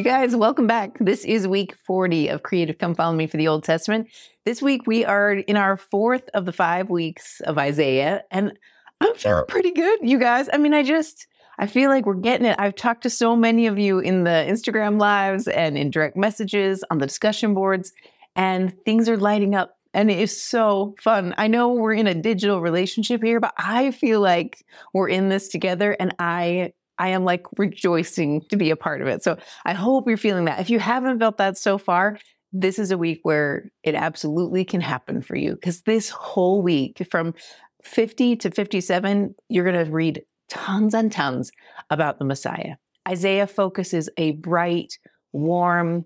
You guys, welcome back. This is week 40 of Creative Come Follow Me for the Old Testament. This week we are in our fourth of the five weeks of Isaiah, and I'm feeling pretty good, you guys. I mean, I just, I feel like we're getting it. I've talked to so many of you in the Instagram lives and in direct messages on the discussion boards, and things are lighting up. And it is so fun. I know we're in a digital relationship here, but I feel like we're in this together and I I am like rejoicing to be a part of it. So I hope you're feeling that. If you haven't felt that so far, this is a week where it absolutely can happen for you because this whole week from 50 to 57, you're going to read tons and tons about the Messiah. Isaiah focuses a bright, warm,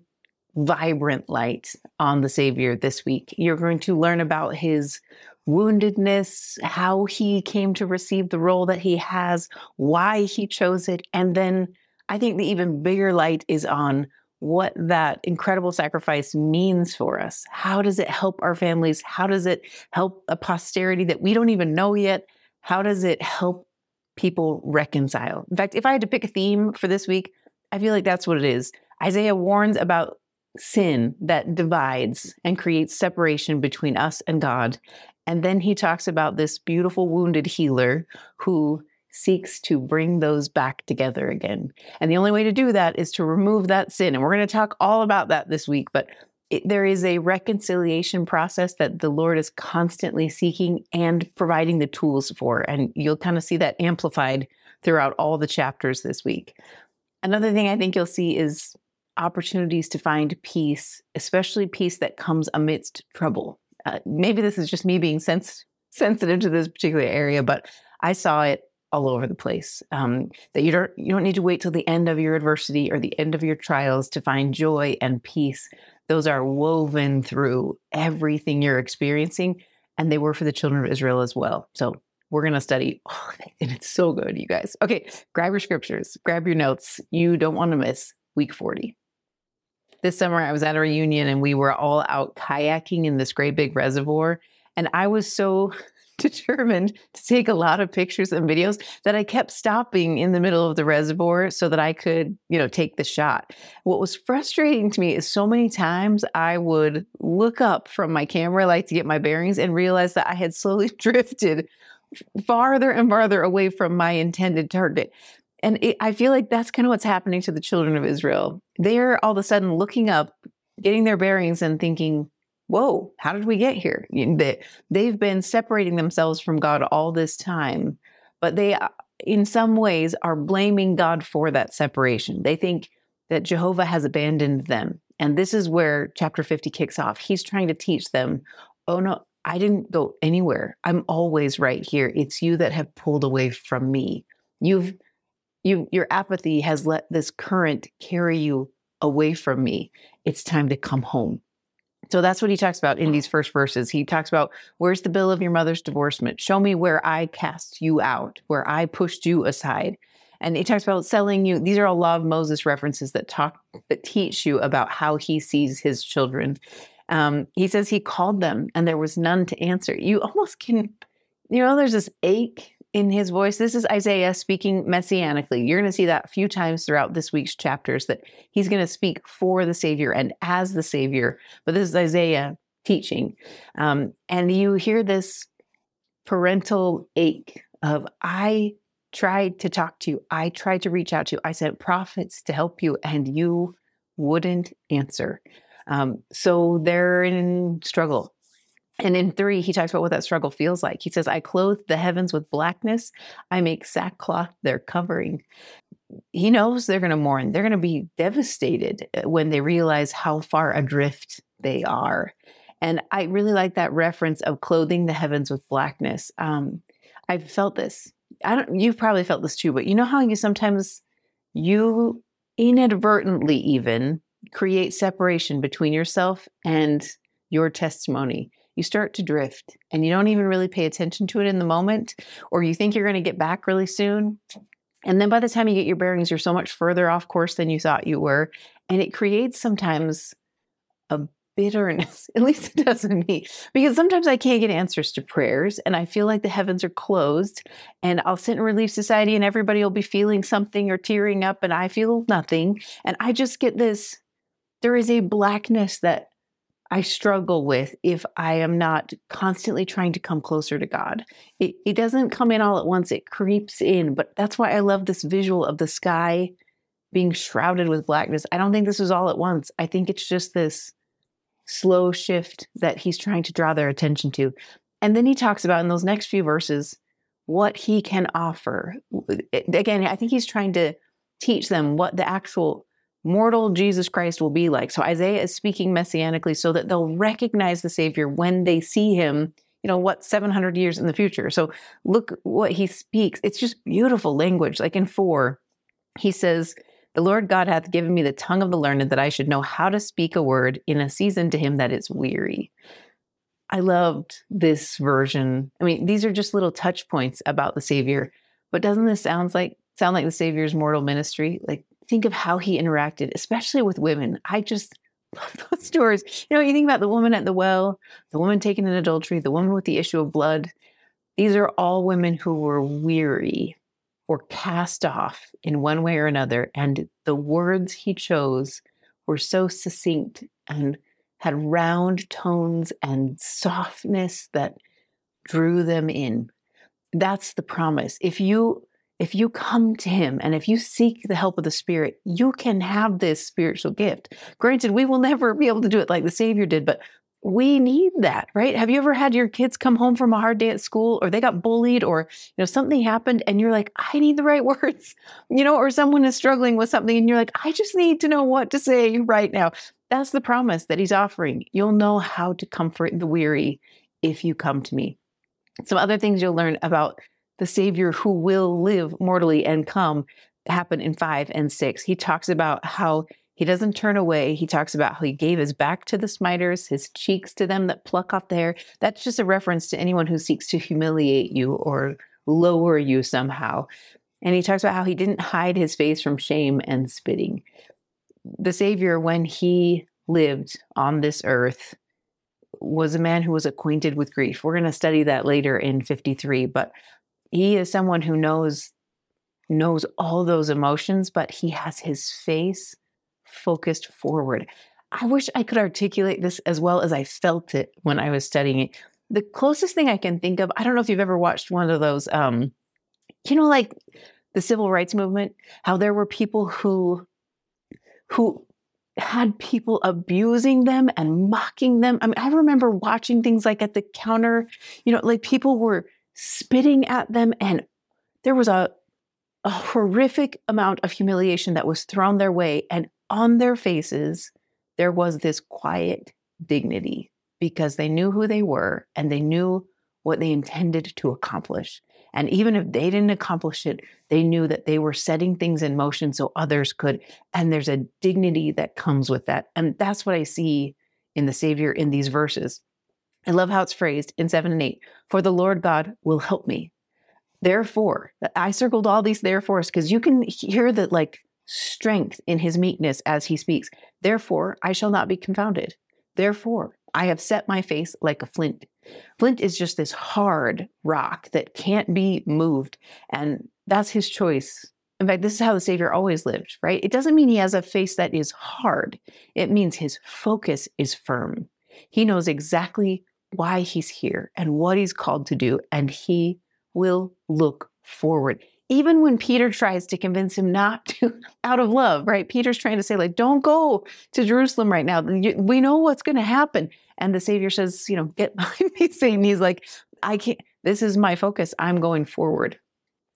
vibrant light on the Savior this week. You're going to learn about his woundedness, how he came to receive the role that he has, why he chose it. And then I think the even bigger light is on what that incredible sacrifice means for us. How does it help our families? How does it help a posterity that we don't even know yet? How does it help people reconcile? In fact, if I had to pick a theme for this week, I feel like that's what it is. Isaiah warns about sin that divides and creates separation between us and God. And then he talks about this beautiful wounded healer who seeks to bring those back together again. And the only way to do that is to remove that sin. And we're going to talk all about that this week, but it, there is a reconciliation process that the Lord is constantly seeking and providing the tools for. And you'll kind of see that amplified throughout all the chapters this week. Another thing I think you'll see is opportunities to find peace, especially peace that comes amidst trouble. Uh, maybe this is just me being sens- sensitive to this particular area, but I saw it all over the place. Um, that you don't you don't need to wait till the end of your adversity or the end of your trials to find joy and peace. Those are woven through everything you're experiencing, and they were for the children of Israel as well. So we're going to study, oh, and it's so good, you guys. Okay, grab your scriptures, grab your notes. You don't want to miss week 40 this summer I was at a reunion and we were all out kayaking in this great big reservoir. And I was so determined to take a lot of pictures and videos that I kept stopping in the middle of the reservoir so that I could, you know, take the shot. What was frustrating to me is so many times I would look up from my camera light to get my bearings and realize that I had slowly drifted farther and farther away from my intended target. And it, I feel like that's kind of what's happening to the children of Israel. They're all of a sudden looking up, getting their bearings, and thinking, whoa, how did we get here? They, they've been separating themselves from God all this time, but they, uh, in some ways, are blaming God for that separation. They think that Jehovah has abandoned them. And this is where chapter 50 kicks off. He's trying to teach them, oh no, I didn't go anywhere. I'm always right here. It's you that have pulled away from me. You've you your apathy has let this current carry you away from me. It's time to come home. So that's what he talks about in these first verses. He talks about where's the bill of your mother's divorcement? Show me where I cast you out, where I pushed you aside. And he talks about selling you. These are all law of Moses references that talk that teach you about how he sees his children. Um, he says he called them and there was none to answer. You almost can, you know, there's this ache in his voice. This is Isaiah speaking messianically. You're going to see that a few times throughout this week's chapters that he's going to speak for the Savior and as the Savior. But this is Isaiah teaching. Um, and you hear this parental ache of, I tried to talk to you, I tried to reach out to you, I sent prophets to help you, and you wouldn't answer. Um, so they're in struggle and in three, he talks about what that struggle feels like. He says, I clothe the heavens with blackness, I make sackcloth their covering. He knows they're going to mourn. They're going to be devastated uh, when they realize how far adrift they are. And I really like that reference of clothing the heavens with blackness. Um, I've felt this. I don't. You've probably felt this too, but you know how you sometimes you inadvertently even create separation between yourself and your testimony you start to drift and you don't even really pay attention to it in the moment, or you think you're going to get back really soon. And then by the time you get your bearings, you're so much further off course than you thought you were. And it creates sometimes a bitterness. At least it does in me. Because sometimes I can't get answers to prayers and I feel like the heavens are closed and I'll sit in Relief Society and everybody will be feeling something or tearing up and I feel nothing. And I just get this there is a blackness that I struggle with if I am not constantly trying to come closer to God. It, it doesn't come in all at once, it creeps in. But that's why I love this visual of the sky being shrouded with blackness. I don't think this is all at once. I think it's just this slow shift that he's trying to draw their attention to. And then he talks about in those next few verses what he can offer. Again, I think he's trying to teach them what the actual mortal Jesus Christ will be like. So Isaiah is speaking messianically so that they'll recognize the Savior when they see him, you know, what, 700 years in the future. So look what he speaks. It's just beautiful language. Like in four, he says, The Lord God hath given me the tongue of the learned that I should know how to speak a word in a season to him that is weary. I loved this version. I mean, these are just little touch points about the Savior, but doesn't this sound like sound like the Savior's mortal ministry? Like think of how he interacted, especially with women. I just love those stories. You know, you think about the woman at the well, the woman taken in adultery, the woman with the issue of blood. These are all women who were weary or cast off in one way or another. And the words he chose were so succinct and had round tones and softness that drew them in. That's the promise. If you if you come to him and if you seek the help of the Spirit, you can have this spiritual gift. Granted, we will never be able to do it like the Savior did, but we need that, right? Have you ever had your kids come home from a hard day at school or they got bullied or you know something happened and you're like, I need the right words. You know, or someone is struggling with something and you're like, I just need to know what to say right now. That's the promise that he's offering. You'll know how to comfort the weary if you come to me. Some other things you'll learn about the Savior who will live mortally and come happen in five and six. He talks about how he doesn't turn away. He talks about how he gave his back to the smiters, his cheeks to them that pluck off the hair. That's just a reference to anyone who seeks to humiliate you or lower you somehow. And he talks about how he didn't hide his face from shame and spitting. The Savior, when he lived on this earth, was a man who was acquainted with grief. We're going to study that later in 53, but he is someone who knows knows all those emotions but he has his face focused forward i wish i could articulate this as well as i felt it when i was studying it the closest thing i can think of i don't know if you've ever watched one of those um you know like the civil rights movement how there were people who who had people abusing them and mocking them. I mean, I remember watching things like at the counter, you know, like people were spitting at them, and there was a, a horrific amount of humiliation that was thrown their way. And on their faces, there was this quiet dignity because they knew who they were and they knew what they intended to accomplish. And even if they didn't accomplish it, they knew that they were setting things in motion so others could. And there's a dignity that comes with that. And that's what I see in the Savior in these verses. I love how it's phrased in seven and eight. For the Lord God will help me. Therefore, I circled all these therefores because you can hear that like strength in his meekness as he speaks. Therefore, I shall not be confounded. Therefore, I have set my face like a flint. Flint is just this hard rock that can't be moved. And that's his choice. In fact, this is how the Savior always lived, right? It doesn't mean he has a face that is hard, it means his focus is firm. He knows exactly why he's here and what he's called to do, and he will look forward. Even when Peter tries to convince him not to, out of love, right? Peter's trying to say, like, don't go to Jerusalem right now. We know what's going to happen. And the Savior says, you know, get behind me, Satan. He's like, I can't, this is my focus. I'm going forward.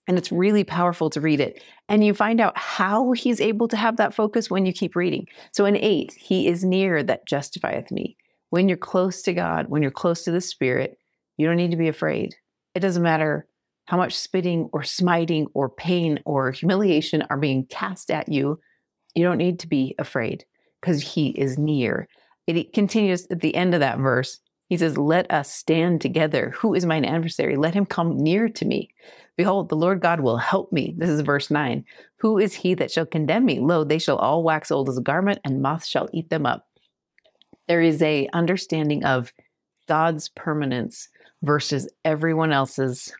And it's really powerful to read it. And you find out how he's able to have that focus when you keep reading. So in eight, he is near that justifieth me when you're close to God, when you're close to the Spirit, you don't need to be afraid. It doesn't matter how much spitting or smiting or pain or humiliation are being cast at you. You don't need to be afraid because He is near. It continues at the end of that verse. He says, Let us stand together. Who is mine adversary? Let him come near to me. Behold, the Lord God will help me. This is verse 9. Who is he that shall condemn me? Lo, they shall all wax old as a garment, and moths shall eat them up. There is a understanding of God's permanence versus everyone else's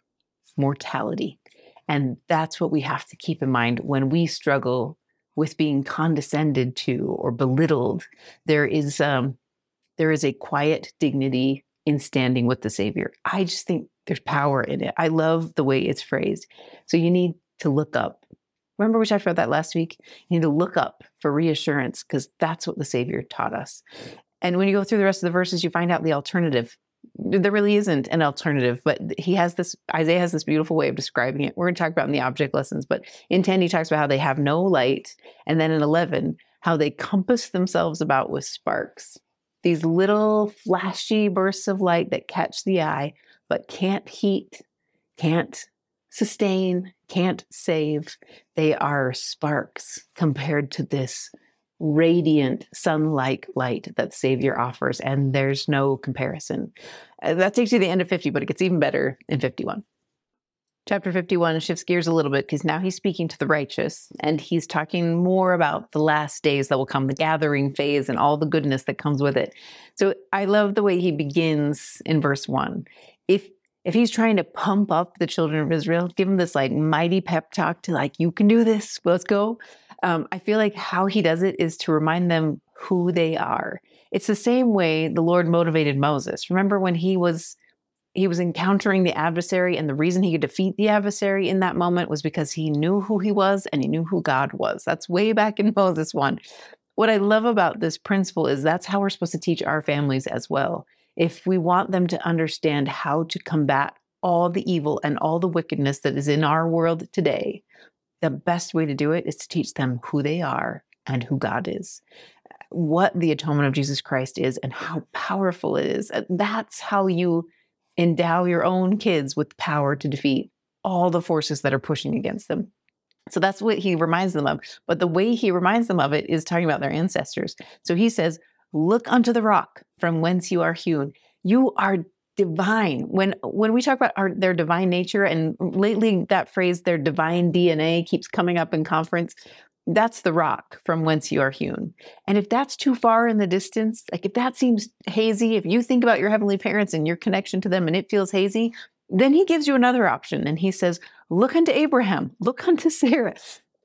mortality. And that's what we have to keep in mind when we struggle with being condescended to or belittled. There is um, there is a quiet dignity in standing with the Savior. I just think there's power in it. I love the way it's phrased. So you need to look up. Remember we talked about that last week? You need to look up for reassurance because that's what the Savior taught us. And when you go through the rest of the verses, you find out the alternative there really isn't an alternative, but he has this, Isaiah has this beautiful way of describing it. We're going to talk about in the object lessons, but in 10, he talks about how they have no light. And then in 11, how they compass themselves about with sparks. These little flashy bursts of light that catch the eye, but can't heat, can't sustain, can't save. They are sparks compared to this radiant sun-like light that the Savior offers, and there's no comparison. Uh, that takes you to the end of 50, but it gets even better in 51. Chapter 51 shifts gears a little bit because now he's speaking to the righteous and he's talking more about the last days that will come, the gathering phase and all the goodness that comes with it. So I love the way he begins in verse 1. If if he's trying to pump up the children of Israel, give them this like mighty pep talk to like, you can do this, let's go. Um, I feel like how he does it is to remind them who they are. It's the same way the Lord motivated Moses. Remember when he was he was encountering the adversary and the reason he could defeat the adversary in that moment was because he knew who he was and he knew who God was. That's way back in Moses 1. What I love about this principle is that's how we're supposed to teach our families as well. If we want them to understand how to combat all the evil and all the wickedness that is in our world today, the best way to do it is to teach them who they are and who God is, what the atonement of Jesus Christ is, and how powerful it is. That's how you endow your own kids with power to defeat all the forces that are pushing against them. So that's what he reminds them of. But the way he reminds them of it is talking about their ancestors. So he says, Look unto the rock from whence you are hewn. You are divine. When when we talk about our their divine nature, and lately that phrase their divine DNA keeps coming up in conference. That's the rock from whence you are hewn. And if that's too far in the distance, like if that seems hazy, if you think about your heavenly parents and your connection to them and it feels hazy, then he gives you another option and he says, Look unto Abraham, look unto Sarah.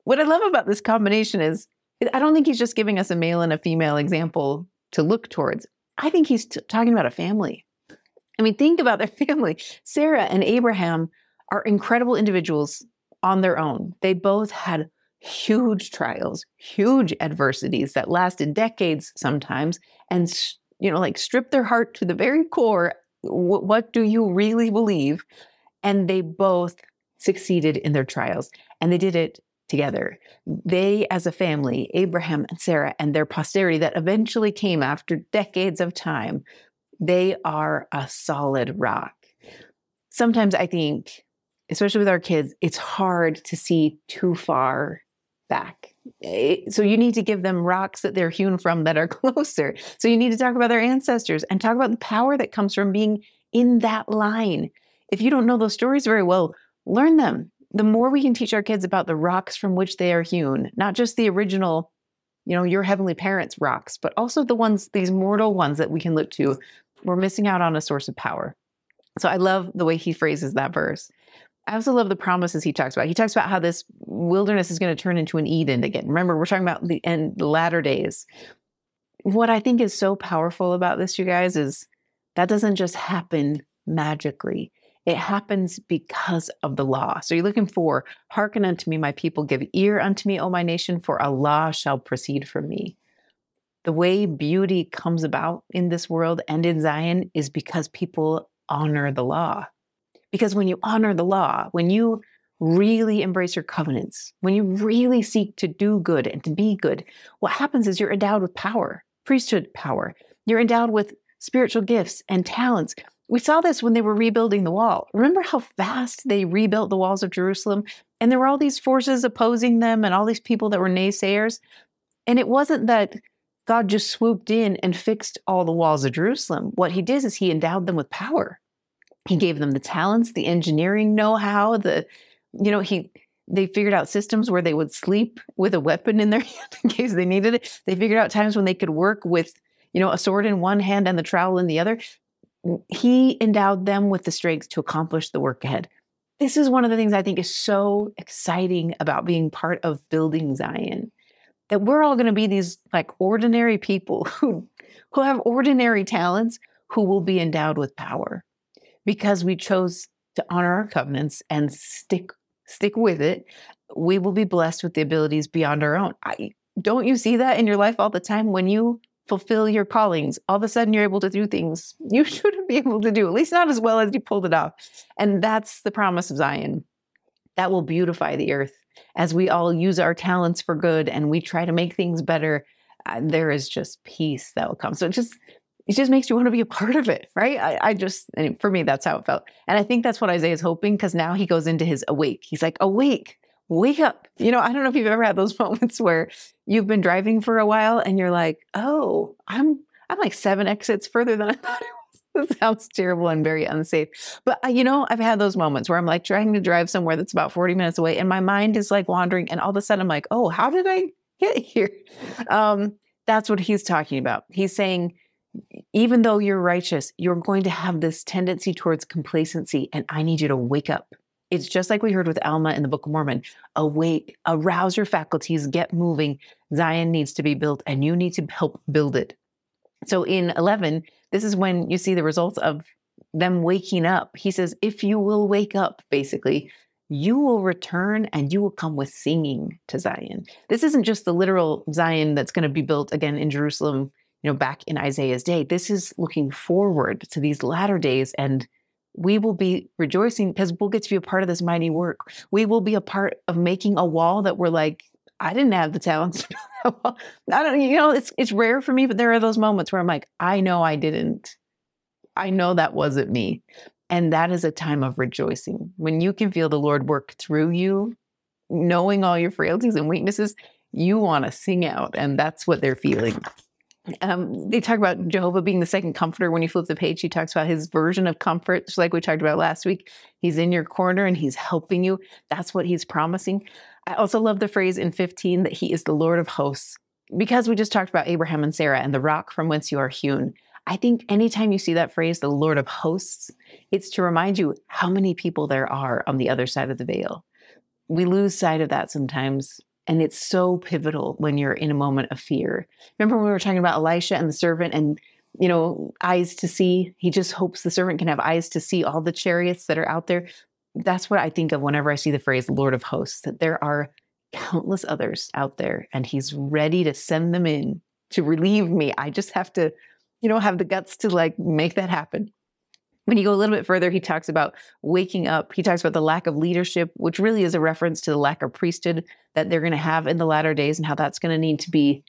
What I love about this combination is I don't think he's just giving us a male and a female example to look towards. I think he's t- talking about a family. I mean, think about their family. Sarah and Abraham are incredible individuals on their own. They both had huge trials, huge adversities that lasted decades sometimes, and you know, like stripped their heart to the very core. what do you really believe? And they both succeeded in their trials, and they did it together. They, as a family, Abraham and Sarah, and their posterity that eventually came after decades of time, they are a solid rock. Sometimes I think, especially with our kids, it's hard to see too far back. Eh, so you need to give them rocks that they're hewn from that are closer. So you need to talk about their ancestors and talk about the power that comes from being in that line. If you don't know those stories very well, learn them. The more we can teach our kids about the rocks from which they are hewn, not just the original, you know, your heavenly parents' rocks, but also the ones, these mortal ones that we can look to we're missing out on a source of power. So I love the way he phrases that verse. I also love the promises he talks about. He talks about how this wilderness is going to turn into an Eden again. Remember, we're talking about the end, the latter days. What I think is so powerful about this, you guys, is that doesn't just happen magically. It happens because of the law. So you're looking for, hearken unto me, my people, give ear unto me, O my nation, for a law shall proceed from me. The way beauty comes about in this world and in Zion is because people honor the law. Because when you honor the law, when you really embrace your covenants, when you really seek to do good and to be good, what happens is you're endowed with power, priesthood power. You're endowed with spiritual gifts and talents. We saw this when they were rebuilding the wall. Remember how fast they rebuilt the walls of Jerusalem? And there were all these forces opposing them and all these people that were naysayers. And it wasn't that God just swooped in and fixed all the walls of Jerusalem. What he did is he endowed them with power. He gave them the talents, the engineering know-how, the you know, he they figured out systems where they would sleep with a weapon in their hand in case they needed it. They figured out times when they could work with you know, a sword in one hand and the trowel in the other. He endowed them with the strength to accomplish the work ahead. This is one of the things I think is so exciting about being part of building Zion that we're all going to be these like ordinary people who who have ordinary talents who will be endowed with power because we chose to honor our covenants and stick stick with it we will be blessed with the abilities beyond our own. I, don't you see that in your life all the time? When you fulfill your callings all of a sudden you're able to do things you shouldn't be able to do at least not as well as you pulled it off. And that's the promise of zion. That will beautify the earth as we all use our talents for good and we try to make things better uh, there is just peace that will come so it just it just makes you want to be a part of it, right? I, I just, for me, that's how it felt. And I think that's what Isaiah is hoping because now he goes into his awake. He's like, awake, wake up. You know, I don't know if you've ever had those moments where you've been driving for a while and you're like, oh, I'm, I'm like seven exits further than I thought I was. This sounds terrible and very unsafe. But uh, you know, I've had those moments where I'm like trying to drive somewhere that's about 40 minutes away and my mind is like wandering. And all of a sudden I'm like, oh, how did I get here? Um, that's what he's talking about. He's saying, even though you're righteous, you're going to have this tendency towards complacency, and I need you to wake up. It's just like we heard with Alma in the Book of Mormon awake, arouse your faculties, get moving. Zion needs to be built, and you need to help build it. So in 11, this is when you see the results of them waking up. He says, If you will wake up, basically, you will return and you will come with singing to Zion. This isn't just the literal Zion that's going to be built again in Jerusalem you know, back in Isaiah's day. This is looking forward to these latter days and we will be rejoicing because we'll get to be a part of this mighty work. We will be a part of making a wall that we're like, I didn't have the talents. I don't, you know, it's it's rare for me, but there are those moments where I'm like, I know I didn't. I know that wasn't me. And that is a time of rejoicing. When you can feel the Lord work through you, knowing all your frailties and weaknesses, you want to sing out. And that's what they're feeling um, they talk about Jehovah being the second comforter. When you flip the page, he talks about his version of comfort, just like we talked about last week. He's in your corner and he's helping you. That's what he's promising. I also love the phrase in 15 that he is the Lord of hosts. Because we just talked about Abraham and Sarah and the rock from whence you are hewn. I think anytime you see that phrase, the Lord of hosts, it's to remind you how many people there are on the other side of the veil. We lose sight of that sometimes and it's so pivotal when you're in a moment of fear. Remember when we were talking about Elisha and the servant and you know, eyes to see. He just hopes the servant can have eyes to see all the chariots that are out there. That's what I think of whenever I see the phrase Lord of hosts, that there are countless others out there and he's ready to send them in to relieve me. I just have to, you know, have the guts to like make that happen. When you go a little bit further, he talks about waking up. He talks about the lack of leadership, which really is a reference to the lack of priesthood that they're going to have in the latter days and how that's going to need to be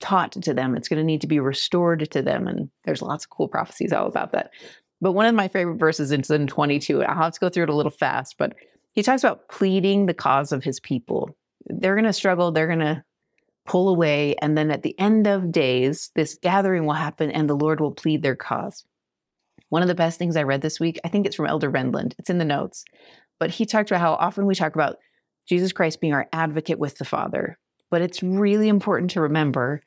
taught to them. It's going to need to be restored to them. And there's lots of cool prophecies all about that. But one of my favorite verses is in 22. I'll have to go through it a little fast, but he talks about pleading the cause of his people. They're going to struggle, they're going to pull away. And then at the end of days, this gathering will happen and the Lord will plead their cause. One of the best things I read this week, I think it's from Elder Renlund. It's in the notes. But he talked about how often we talk about Jesus Christ being our advocate with the Father. But it's really important to remember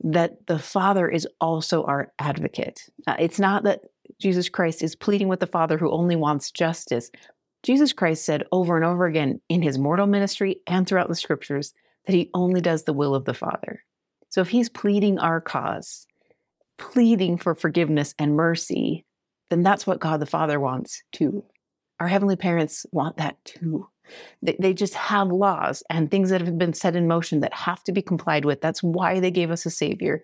that the Father is also our advocate. Uh, it's not that Jesus Christ is pleading with the Father who only wants justice. Jesus Christ said over and over again in his mortal ministry and throughout the scriptures that he only does the will of the Father. So if he's pleading our cause, pleading for forgiveness and mercy, then that's what God the Father wants too. Our heavenly parents want that too. They, just have laws and things that have been set in motion that have to be complied with. That's why they gave us a Savior.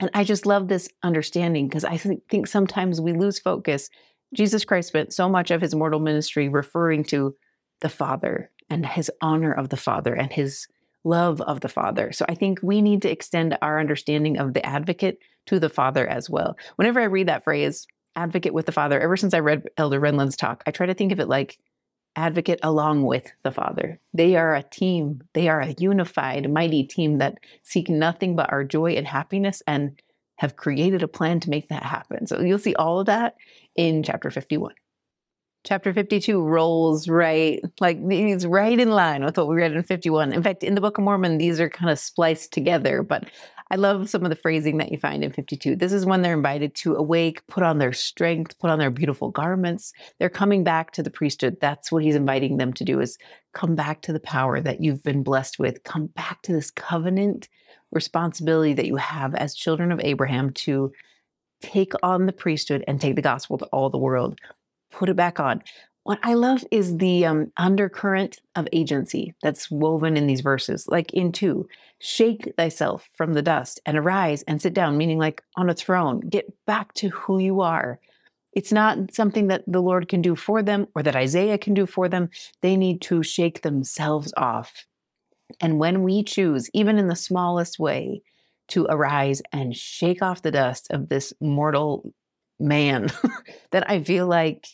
And I just love this understanding because I think sometimes we lose focus. Jesus Christ spent so much of his mortal ministry referring to the Father and his honor of the Father and his love of the Father. So I think we need to extend our understanding of the advocate to the Father as well. Whenever I read that phrase, advocate with the Father, ever since I read Elder Renlund's talk, I try to think of it like advocate along with the Father. They are a team, they are a unified, mighty team that seek nothing but our joy and happiness and have created a plan to make that happen. So you'll see all of that in chapter 51. Chapter 52 rolls right, like these right in line with what we read in 51. In fact, in the Book of Mormon, these are kind of spliced together, but I love some of the phrasing that you find in 52. This is when they're invited to awake, put on their strength, put on their beautiful garments. They're coming back to the priesthood. That's what he's inviting them to do is come back to the power that you've been blessed with. Come back to this covenant responsibility that you have as children of Abraham to take on the priesthood and take the gospel to all the world. Put it back on. What I love is the um, undercurrent of agency that's woven in these verses, like in two shake thyself from the dust and arise and sit down, meaning like on a throne, get back to who you are. It's not something that the Lord can do for them or that Isaiah can do for them. They need to shake themselves off. And when we choose, even in the smallest way, to arise and shake off the dust of this mortal man, that I feel like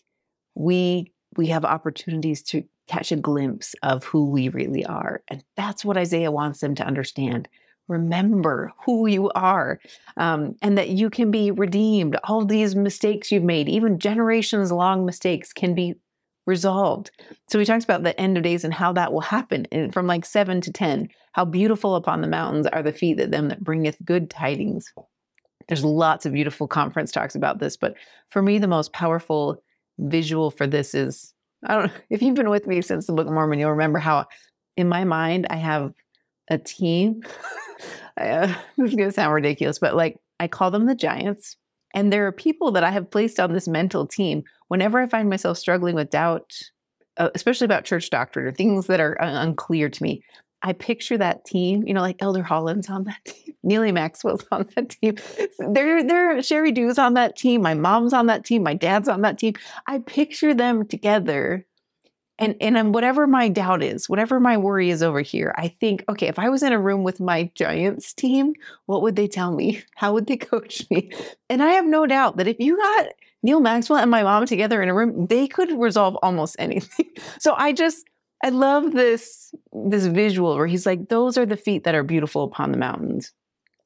we we have opportunities to catch a glimpse of who we really are. And that's what Isaiah wants them to understand. Remember who you are um, and that you can be redeemed. All these mistakes you've made, even generations long mistakes, can be resolved. So he talks about the end of days and how that will happen. And from like seven to 10, how beautiful upon the mountains are the feet that them that bringeth good tidings. There's lots of beautiful conference talks about this, but for me, the most powerful visual for this is I don't know if you've been with me since the Book of Mormon, you'll remember how in my mind I have a team. uh, this is going to sound ridiculous, but like I call them the giants. And there are people that I have placed on this mental team whenever I find myself struggling with doubt, uh, especially about church doctrine or things that are uh, unclear to me. I picture that team, you know, like Elder Holland's on that team, Neal A. Maxwell's on that team. There, there, Sheri Dew's on that team. My mom's on that team. My dad's on that team. I picture them together, and and whatever my doubt is, whatever my worry is over here, I think, okay, if I was in a room with my Giants team, what would they tell me? How would they coach me? And I have no doubt that if you got Neal Maxwell and my mom together in a room, they could resolve almost anything. So I just I love this this visual where he's like, those are the feet that are beautiful upon the mountains.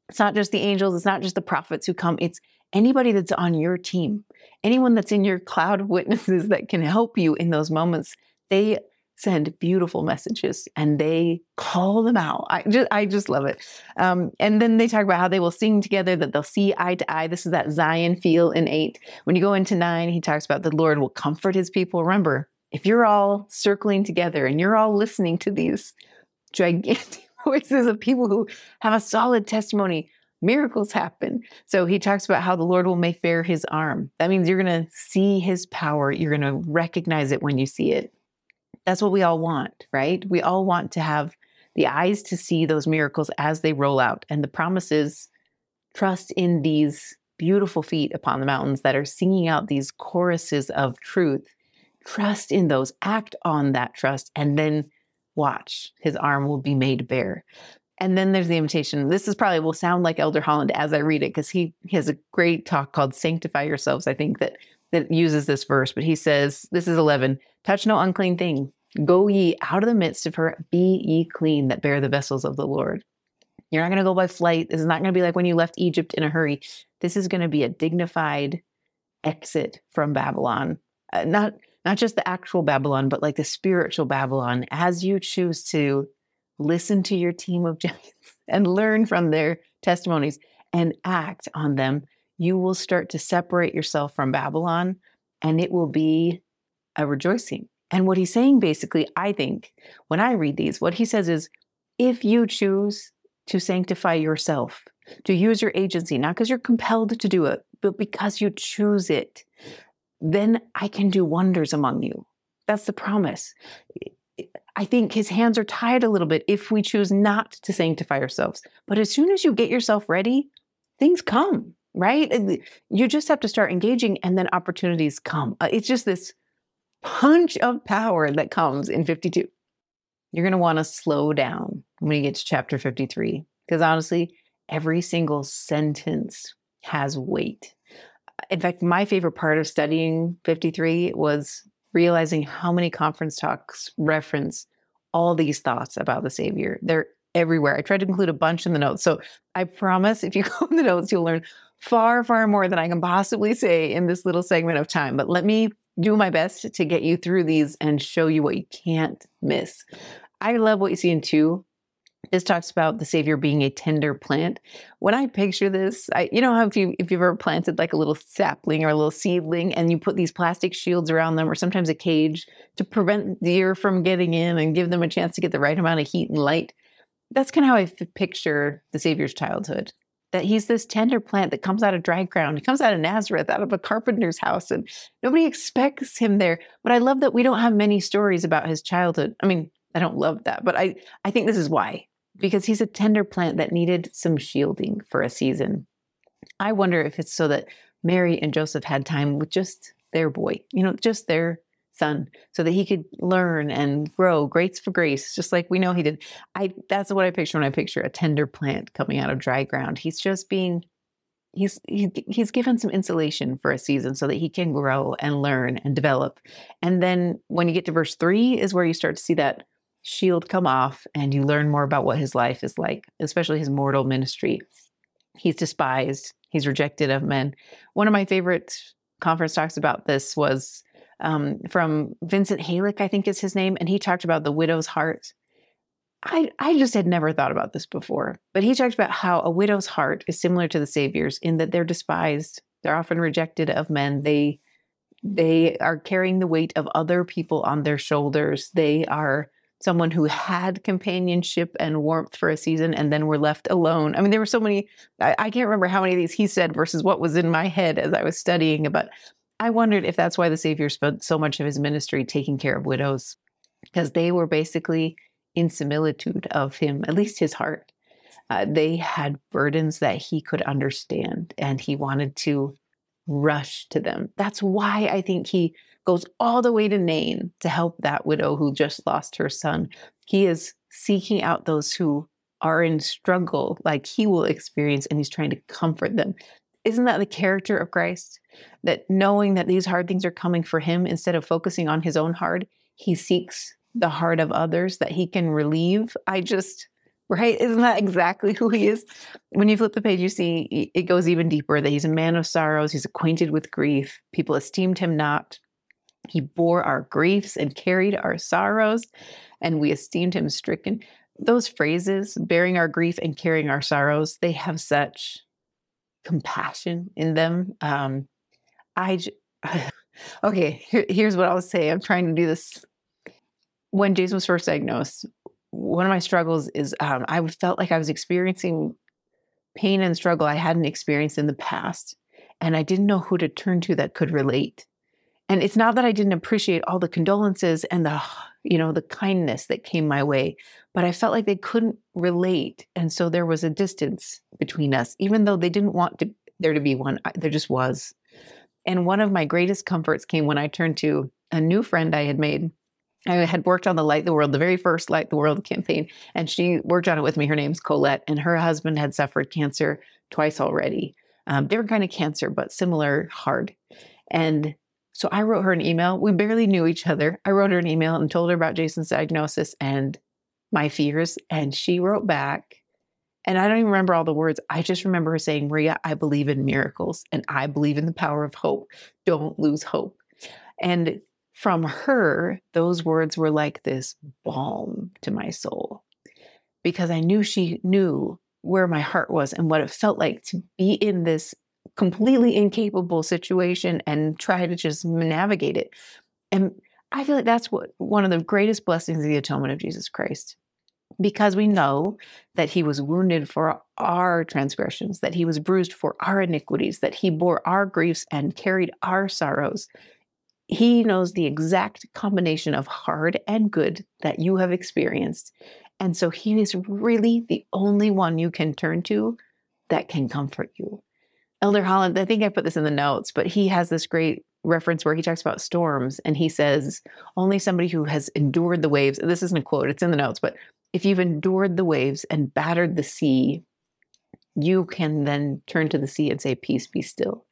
It's not just the angels, it's not just the prophets who come, it's anybody that's on your team, anyone that's in your cloud of witnesses that can help you in those moments. They send beautiful messages and they call them out. I just I just love it. Um, and then they talk about how they will sing together, that they'll see eye to eye. This is that Zion feel in eight. When you go into nine, he talks about the Lord will comfort his people. Remember, if you're all circling together and you're all listening to these gigantic voices of people who have a solid testimony, miracles happen. So he talks about how the Lord will make bare his arm. That means you're going to see his power, you're going to recognize it when you see it. That's what we all want, right? We all want to have the eyes to see those miracles as they roll out. And the promise is trust in these beautiful feet upon the mountains that are singing out these choruses of truth Trust in those, act on that trust, and then watch. His arm will be made bare. And then there's the invitation. This is probably will sound like Elder Holland as I read it because he, he has a great talk called "Sanctify Yourselves." I think that that uses this verse, but he says, "This is eleven. Touch no unclean thing. Go ye out of the midst of her. Be ye clean that bear the vessels of the Lord." You're not going to go by flight. This is not going to be like when you left Egypt in a hurry. This is going to be a dignified exit from Babylon. Uh, not not just the actual Babylon, but like the spiritual Babylon, as you choose to listen to your team of giants and learn from their testimonies and act on them, you will start to separate yourself from Babylon and it will be a rejoicing. And what he's saying basically, I think, when I read these, what he says is if you choose to sanctify yourself, to use your agency, not because you're compelled to do it, but because you choose it, then I can do wonders among you. That's the promise. I think his hands are tied a little bit if we choose not to sanctify ourselves. But as soon as you get yourself ready, things come, right? You just have to start engaging and then opportunities come. Uh, it's just this punch of power that comes in 52. You're going to want to slow down when you get to chapter 53 because honestly, every single sentence has weight in fact, my favorite part of studying 53 was realizing how many conference talks reference all these thoughts about the Savior. They're everywhere. I tried to include a bunch in the notes. So I promise if you go in the notes, you'll learn far, far more than I can possibly say in this little segment of time. But let me do my best to get you through these and show you what you can't miss. I love what you see in two this talks about the Savior being a tender plant. When I picture this, I, you know how if you if you've ever planted like a little sapling or a little seedling, and you put these plastic shields around them, or sometimes a cage to prevent deer from getting in and give them a chance to get the right amount of heat and light. That's kind of how I f- picture the Savior's childhood. That he's this tender plant that comes out of dry ground. He comes out of Nazareth, out of a carpenter's house, and nobody expects him there. But I love that we don't have many stories about his childhood. I mean, I don't love that, but I, I think this is why because he's a tender plant that needed some shielding for a season. I wonder if it's so that Mary and Joseph had time with just their boy, you know, just their son, so that he could learn and grow grace for grace, just like we know he did. I that's what I picture when I picture a tender plant coming out of dry ground. He's just being he's he, he's given some insulation for a season so that he can grow and learn and develop. And then when you get to verse 3 is where you start to see that shield come off and you learn more about what his life is like, especially his mortal ministry. He's despised, he's rejected of men. One of my favorite conference talks about this was um, from Vincent Haleck, I think is his name, and he talked about the widow's heart. I, I just had never thought about this before, but he talked about how a widow's heart is similar to the Savior's in that they're despised, they're often rejected of men. They they are carrying the weight of other people on their shoulders. They are someone who had companionship and warmth for a season and then were left alone. I mean, there were so many, I, I, can't remember how many of these he said versus what was in my head as I was studying, but I wondered if that's why the Savior spent so much of his ministry taking care of widows, because they were basically in similitude of him, at least his heart. Uh, they had burdens that he could understand and he wanted to rush to them. That's why I think he goes all the way to Nain to help that widow who just lost her son. He is seeking out those who are in struggle like he will experience and he's trying to comfort them. Isn't that the character of Christ? That knowing that these hard things are coming for him, instead of focusing on his own heart, he seeks the heart of others that he can relieve. I just, right? Isn't that exactly who he is? When you flip the page, you see it goes even deeper that he's a man of sorrows, he's acquainted with grief. People esteemed him not. He bore our griefs and carried our sorrows, and we esteemed him stricken. Those phrases, bearing our grief and carrying our sorrows, they have such compassion in them. Um, I, okay, here, here's what I'll say. I'm trying to do this. When Jason was first diagnosed, one of my struggles is um, I felt like I was experiencing pain and struggle I hadn't experienced in the past. And I didn't know who to turn to that could relate. And it's not that I didn't appreciate all the condolences and the, you know, the kindness that came my way, but I felt like they couldn't relate. And so there was a distance between us, even though they didn't want to, there to be one, there just was. And one of my greatest comforts came when I turned to a new friend I had made. I had worked on the Light the World, the very first Light the World campaign, and she worked on it with me. Her name's Colette, and her husband had suffered cancer twice already. Um, different kind of cancer, but similar hard. And so I wrote her an email. We barely knew each other. I wrote her an email and told her about Jason's diagnosis and my fears. And she wrote back. And I don't even remember all the words. I just remember her saying, Maria, I believe in miracles and I believe in the power of hope. Don't lose hope. And from her, those words were like this balm to my soul because I knew she knew where my heart was and what it felt like to be in this completely incapable situation and try to just navigate it. And I feel like that's what one of the greatest blessings of the atonement of Jesus Christ. Because we know that he was wounded for our transgressions, that he was bruised for our iniquities, that he bore our griefs and carried our sorrows. He knows the exact combination of hard and good that you have experienced. And so he is really the only one you can turn to that can comfort you. Elder Holland, I think I put this in the notes, but he has this great reference where he talks about storms and he says, only somebody who has endured the waves, this isn't a quote, it's in the notes, but if you've endured the waves and battered the sea, you can then turn to the sea and say, Peace, be still.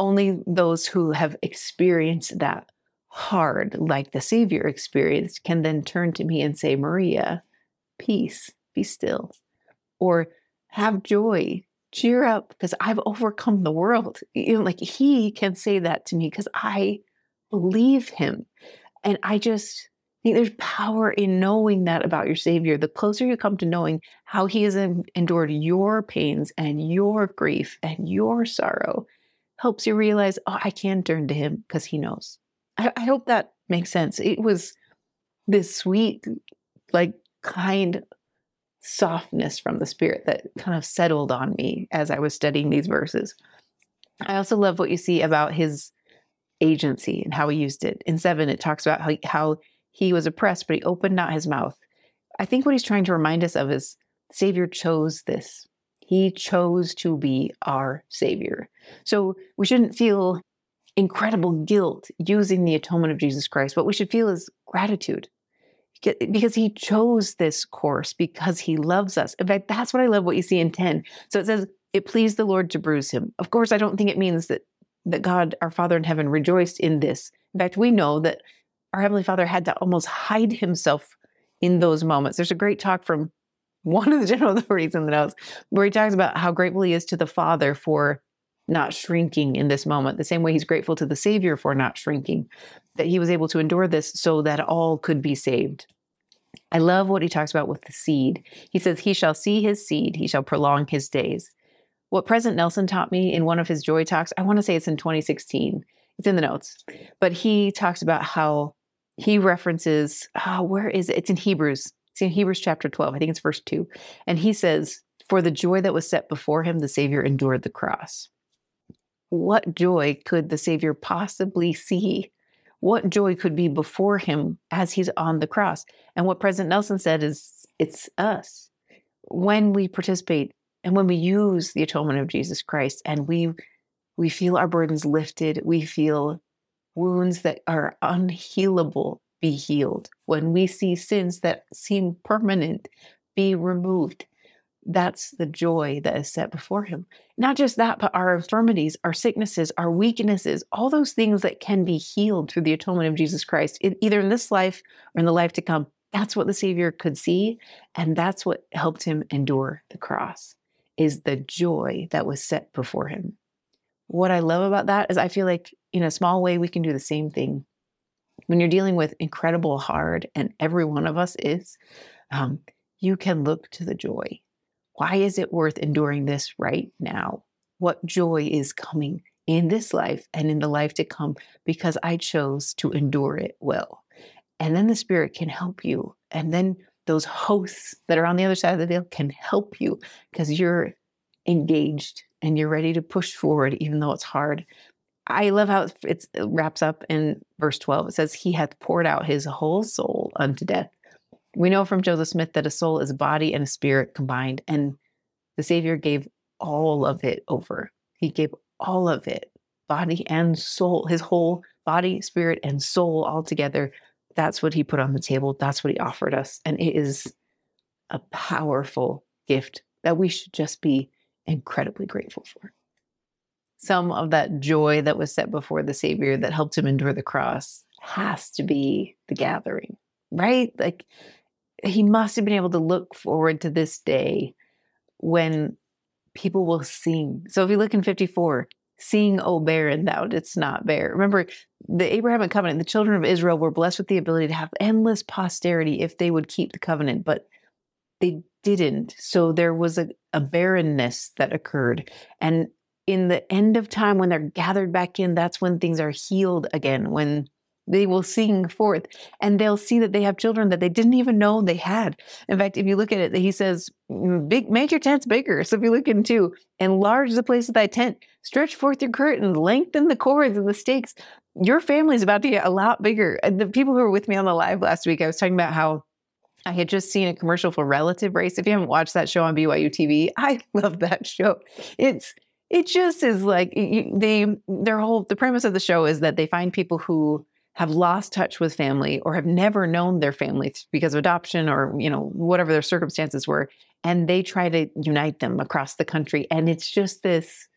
Only those who have experienced that hard, like the Savior experienced, can then turn to me and say, Maria, peace, be still. Or have joy, cheer up because I've overcome the world. You know, like he can say that to me because I believe him. And I just, think there's power in knowing that about your Savior. The closer you come to knowing how He has endured your pains and your grief and your sorrow, helps you realize, oh, I can turn to Him because He knows. I, I hope that makes sense. It was this sweet, like kind softness from the Spirit that kind of settled on me as I was studying these verses. I also love what you see about His agency and how He used it. In seven, it talks about how, how he was oppressed, but he opened not his mouth. I think what he's trying to remind us of is Savior chose this. He chose to be our Savior. So we shouldn't feel incredible guilt using the atonement of Jesus Christ. What we should feel is gratitude because he chose this course because he loves us. In fact, that's what I love what you see in 10. So it says, it pleased the Lord to bruise him. Of course, I don't think it means that that God, our Father in heaven, rejoiced in this. In fact, we know that our Heavenly Father had to almost hide himself in those moments. There's a great talk from one of the general authorities in the notes where he talks about how grateful he is to the Father for not shrinking in this moment, the same way he's grateful to the Savior for not shrinking, that he was able to endure this so that all could be saved. I love what he talks about with the seed. He says, He shall see his seed, he shall prolong his days. What President Nelson taught me in one of his joy talks, I want to say it's in 2016, it's in the notes, but he talks about how he references, oh, where is it? It's in Hebrews. It's in Hebrews chapter 12. I think it's verse 2. And he says, For the joy that was set before him, the Savior endured the cross. What joy could the Savior possibly see? What joy could be before him as he's on the cross? And what President Nelson said is, it's us. When we participate and when we use the atonement of Jesus Christ and we we feel our burdens lifted, we feel wounds that are unhealable be healed, when we see sins that seem permanent be removed, that's the joy that is set before him. Not just that, but our infirmities, our sicknesses, our weaknesses, all those things that can be healed through the atonement of Jesus Christ, in, either in this life or in the life to come. That's what the Savior could see. And that's what helped him endure the cross, is the joy that was set before him. What I love about that is I feel like in a small way, we can do the same thing. When you're dealing with incredible hard, and every one of us is, um, you can look to the joy. Why is it worth enduring this right now? What joy is coming in this life and in the life to come because I chose to endure it well? And then the Spirit can help you. And then those hosts that are on the other side of the veil can help you because you're engaged and you're ready to push forward, even though it's hard. I love how it wraps up in verse 12. It says, He hath poured out his whole soul unto death. We know from Joseph Smith that a soul is a body and a spirit combined, and the Savior gave all of it over. He gave all of it, body and soul, his whole body, spirit, and soul all together. That's what he put on the table. That's what he offered us. And it is a powerful gift that we should just be incredibly grateful for some of that joy that was set before the Savior that helped him endure the cross has to be the gathering, right? Like he must have been able to look forward to this day when people will sing. So if you look in 54, sing, O barren, thou didst not bear. Remember, the Abrahamic covenant, the children of Israel were blessed with the ability to have endless posterity if they would keep the covenant, but they didn't. So there was a, a barrenness that occurred. And in the end of time, when they're gathered back in, that's when things are healed again, when they will sing forth and they'll see that they have children that they didn't even know they had. In fact, if you look at it, he says, mm, Big, make your tents bigger. So if you look into enlarge the place of thy tent, stretch forth your curtains, lengthen the cords and the stakes. Your family is about to get a lot bigger. And the people who were with me on the live last week, I was talking about how I had just seen a commercial for Relative Race. If you haven't watched that show on BYU TV, I love that show. It's it just is like they their whole the premise of the show is that they find people who have lost touch with family or have never known their family because of adoption or you know whatever their circumstances were and they try to unite them across the country. And it's just this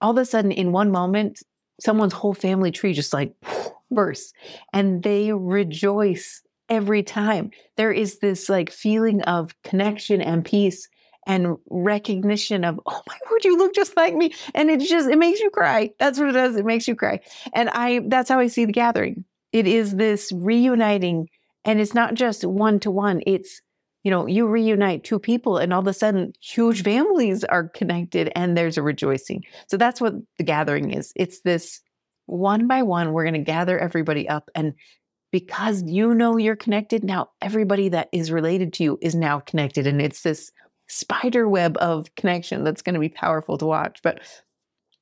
all of a sudden in one moment someone's whole family tree just like bursts and they rejoice every time. There is this like feeling of connection and peace and recognition of, oh my word, you look just like me. And it just, it makes you cry. That's what it does. It makes you cry. And I, that's how I see the gathering. It is this reuniting And it's not just one to one, it's you know, you reunite two people and all of a sudden huge families are connected and there's a rejoicing. So that's what the gathering is. It's this one by one, we're going to gather everybody up. And because you know you're connected, now everybody that is related to you is now connected. And it's this spider web of connection that's going to be powerful to watch. But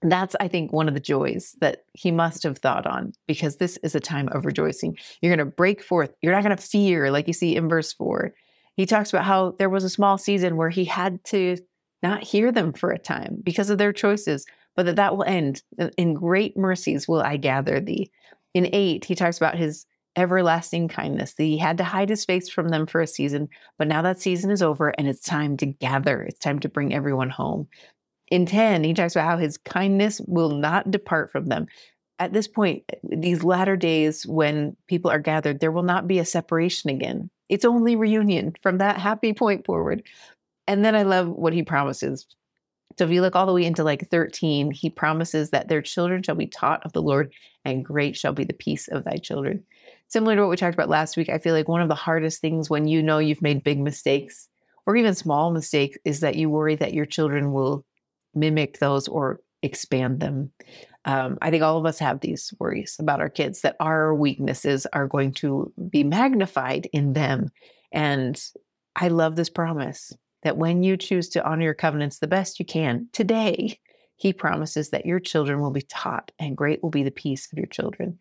that's, I think, one of the joys that he must have thought on because this is a time of rejoicing. You're going to break forth. You're not going to fear, like you see in verse four he talks about how there was a small season where he had to not hear them for a time because of their choices, but that that will end. Uh, in great mercies will I gather thee. In eight, he talks about his everlasting kindness. That he had to hide his face from them for a season, but now that season is over and it's time to gather. It's time to bring everyone home. In 10, he talks about how his kindness will not depart from them. At this point, these latter days when people are gathered, there will not be a separation again. It's only reunion from that happy point forward. And then I love what he promises. So if you look all the way into like 13, he promises that their children shall be taught of the Lord, and great shall be the peace of thy children. Similar to what we talked about last week, I feel like one of the hardest things when you know you've made big mistakes or even small mistakes is that you worry that your children will mimic those or expand them. Um, I think all of us have these worries about our kids that our weaknesses are going to be magnified in them. And I love this promise that when you choose to honor your covenants the best you can today, he promises that your children will be taught and great will be the peace of your children.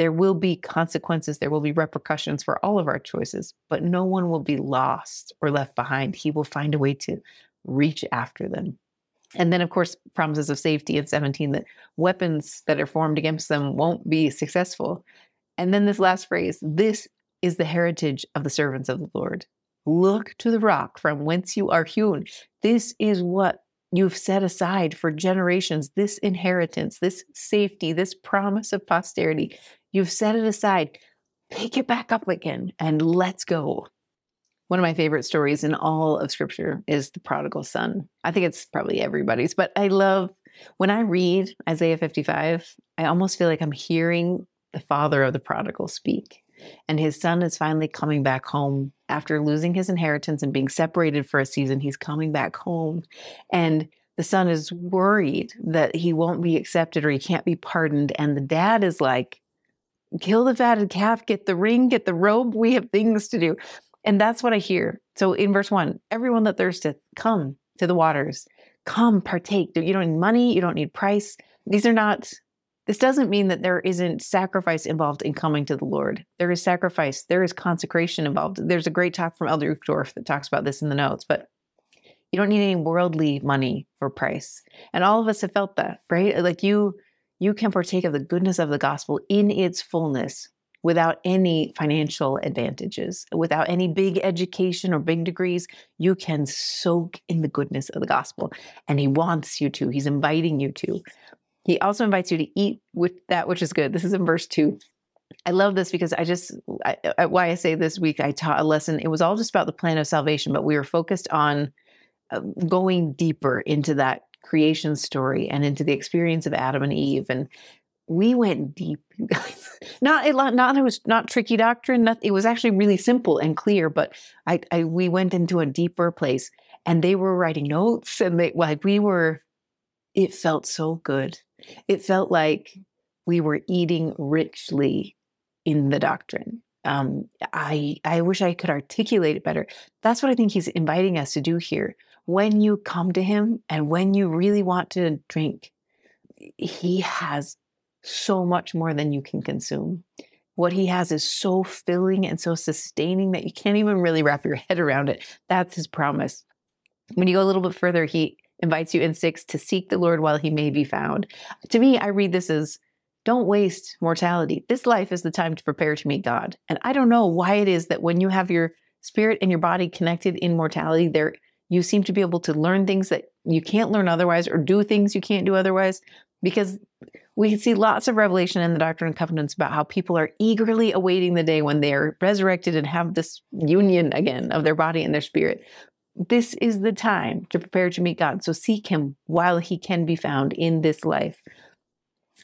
There will be consequences, there will be repercussions for all of our choices, but no one will be lost or left behind. He will find a way to reach after them. And then, of course, promises of safety in 17 that weapons that are formed against them won't be successful. And then this last phrase this is the heritage of the servants of the Lord. Look to the rock from whence you are hewn. This is what you've set aside for generations this inheritance, this safety, this promise of posterity. You've set it aside. Pick it back up again and let's go. One of my favorite stories in all of scripture is the prodigal son. I think it's probably everybody's, but I love when I read Isaiah 55, I almost feel like I'm hearing the father of the prodigal speak. And his son is finally coming back home after losing his inheritance and being separated for a season. He's coming back home. And the son is worried that he won't be accepted or he can't be pardoned. And the dad is like, kill the fatted calf, get the ring, get the robe. We have things to do. And that's what I hear. So in verse one, everyone that thirsteth, come to the waters, come partake. You don't need money, you don't need price. These are not, this doesn't mean that there isn't sacrifice involved in coming to the Lord. There is sacrifice, there is consecration involved. There's a great talk from Elder Uchtdorf that talks about this in the notes, but you don't need any worldly money for price. And all of us have felt that, right? Like you, you can partake of the goodness of the gospel in its fullness without any financial advantages, without any big education or big degrees, you can soak in the goodness of the gospel. And he wants you to, he's inviting you to. He also invites you to eat with that which is good. This is in verse two. I love this because I just, I, I, why I say this week, I taught a lesson. It was all just about the plan of salvation, but we were focused on uh, going deeper into that creation story and into the experience of Adam and Eve and we went deep, not it, not it was not tricky doctrine. Not, it was actually really simple and clear. But I, I we went into a deeper place, and they were writing notes, and they like we were. It felt so good. It felt like we were eating richly in the doctrine. Um, I I wish I could articulate it better. That's what I think he's inviting us to do here. When you come to him, and when you really want to drink, he has so much more than you can consume. What he has is so filling and so sustaining that you can't even really wrap your head around it. That's his promise. When you go a little bit further, he invites you in six to seek the Lord while he may be found. To me, I read this as don't waste mortality. This life is the time to prepare to meet God. And I don't know why it is that when you have your spirit and your body connected in mortality, there you seem to be able to learn things that you can't learn otherwise or do things you can't do otherwise because we can see lots of revelation in the Doctrine and Covenants about how people are eagerly awaiting the day when they are resurrected and have this union again of their body and their spirit. This is the time to prepare to meet God. So seek Him while He can be found in this life.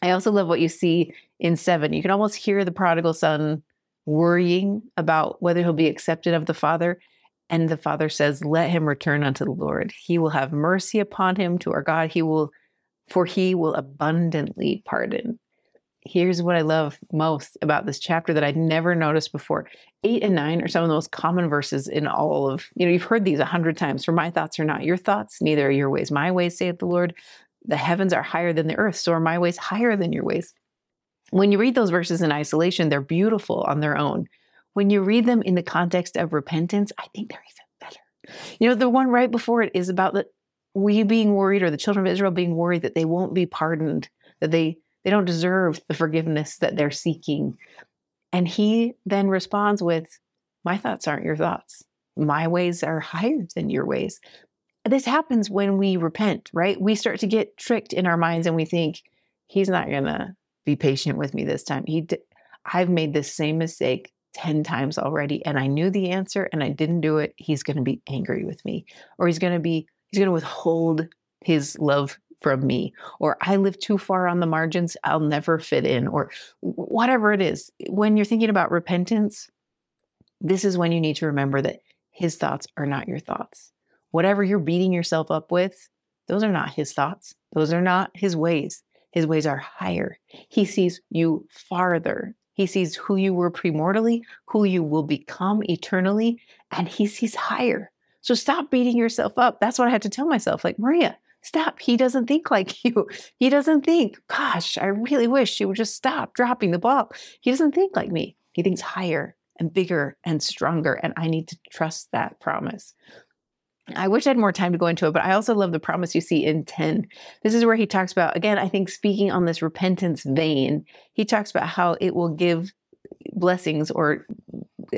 I also love what you see in seven. You can almost hear the prodigal son worrying about whether he'll be accepted of the Father. And the Father says, Let him return unto the Lord. He will have mercy upon him to our God. He will, for he will abundantly pardon. Here's what I love most about this chapter that I'd never noticed before. Eight and nine are some of the most common verses in all of, you know, you've heard these a hundred times. For my thoughts are not your thoughts, neither are your ways my ways, saith the Lord. The heavens are higher than the earth, so are my ways higher than your ways. When you read those verses in isolation, they're beautiful on their own. When you read them in the context of repentance, I think they're even better. You know, the one right before it is about the we being worried or the children of Israel being worried that they won't be pardoned, that they they don't deserve the forgiveness that they're seeking. And he then responds with, My thoughts aren't your thoughts. My ways are higher than your ways. This happens when we repent, right? We start to get tricked in our minds and we think, He's not going to be patient with me this time. He, d- I've made this same mistake 10 times already and I knew the answer and I didn't do it. He's going to be angry with me or he's going to be, he's going to withhold his love from me or I live too far on the margins. I'll never fit in or whatever it is. When you're thinking about repentance, this is when you need to remember that his thoughts are not your thoughts. Whatever you're beating yourself up with, those are not his thoughts. Those are not his ways. His ways are higher. He sees you farther. He sees who you were premortally, who you will become eternally, and he sees higher. So stop beating yourself up. That's what I had to tell myself. Like, Maria, stop. He doesn't think like you. He doesn't think, gosh, I really wish she would just stop dropping the ball. He doesn't think like me. He thinks higher and bigger and stronger. And I need to trust that promise. I wish I had more time to go into it, but I also love the promise you see in 10. This is where he talks about, again, I think speaking on this repentance vein, he talks about how it will give blessings or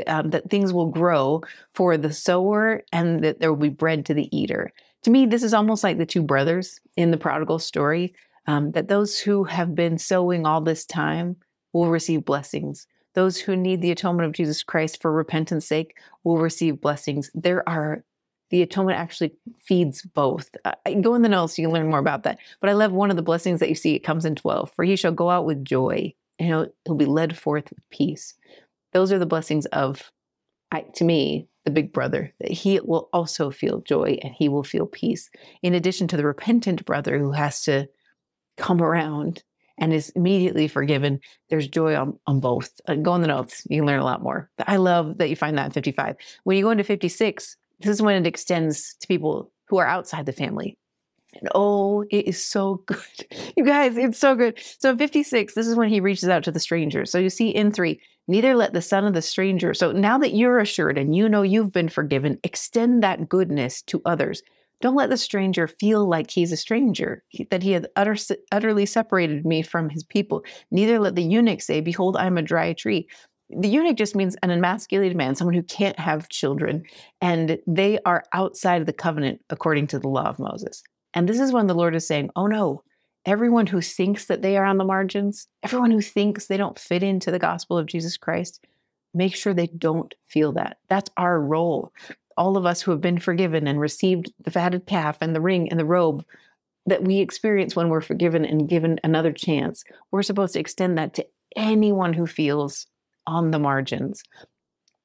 um, that things will grow for the sower and that there will be bread to the eater. To me, this is almost like the two brothers in the prodigal story um, that those who have been sowing all this time will receive blessings. Those who need the atonement of Jesus Christ for repentance sake will receive blessings. There are the atonement actually feeds both. Uh, go in the notes, you can learn more about that. But I love one of the blessings that you see, it comes in 12. For he shall go out with joy, and he'll, he'll be led forth with peace. Those are the blessings of, I, to me, the big brother, that he will also feel joy and he will feel peace. In addition to the repentant brother who has to come around and is immediately forgiven, there's joy on, on both. Uh, go in the notes, you can learn a lot more. I love that you find that in 55. When you go into 56, this is when it extends to people who are outside the family. And oh, it is so good. You guys, it's so good. So 56, this is when he reaches out to the stranger. So you see in three, neither let the son of the stranger. So now that you're assured and you know you've been forgiven, extend that goodness to others. Don't let the stranger feel like he's a stranger, that he had utter, utterly separated me from his people. Neither let the eunuch say, Behold, I am a dry tree the eunuch just means an emasculated man, someone who can't have children, and they are outside of the covenant according to the law of Moses. And this is when the Lord is saying, Oh no, everyone who thinks that they are on the margins, everyone who thinks they don't fit into the gospel of Jesus Christ, make sure they don't feel that. That's our role. All of us who have been forgiven and received the fatted calf and the ring and the robe that we experience when we're forgiven and given another chance, we're supposed to extend that to anyone who feels on the margins.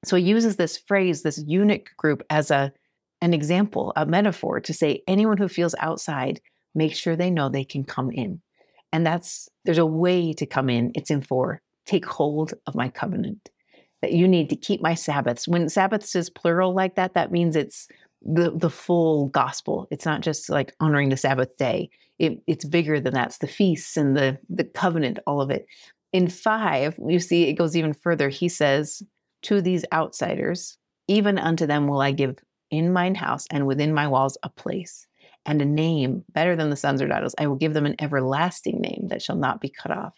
So he uses this phrase, this eunuch group, as a an example, a metaphor to say anyone who feels outside, make sure they know they can come in. And that's there's a way to come in. It's in four. Take hold of my covenant. That you need to keep my Sabbaths. When Sabbaths is plural like that, that means it's the the full gospel. It's not just like honoring the Sabbath day. It, it's bigger than that. It's the feasts and the the covenant, all of it. In five, you see it goes even further. He says, To these outsiders, even unto them will I give in mine house and within my walls a place and a name better than the sons or daughters. I will give them an everlasting name that shall not be cut off.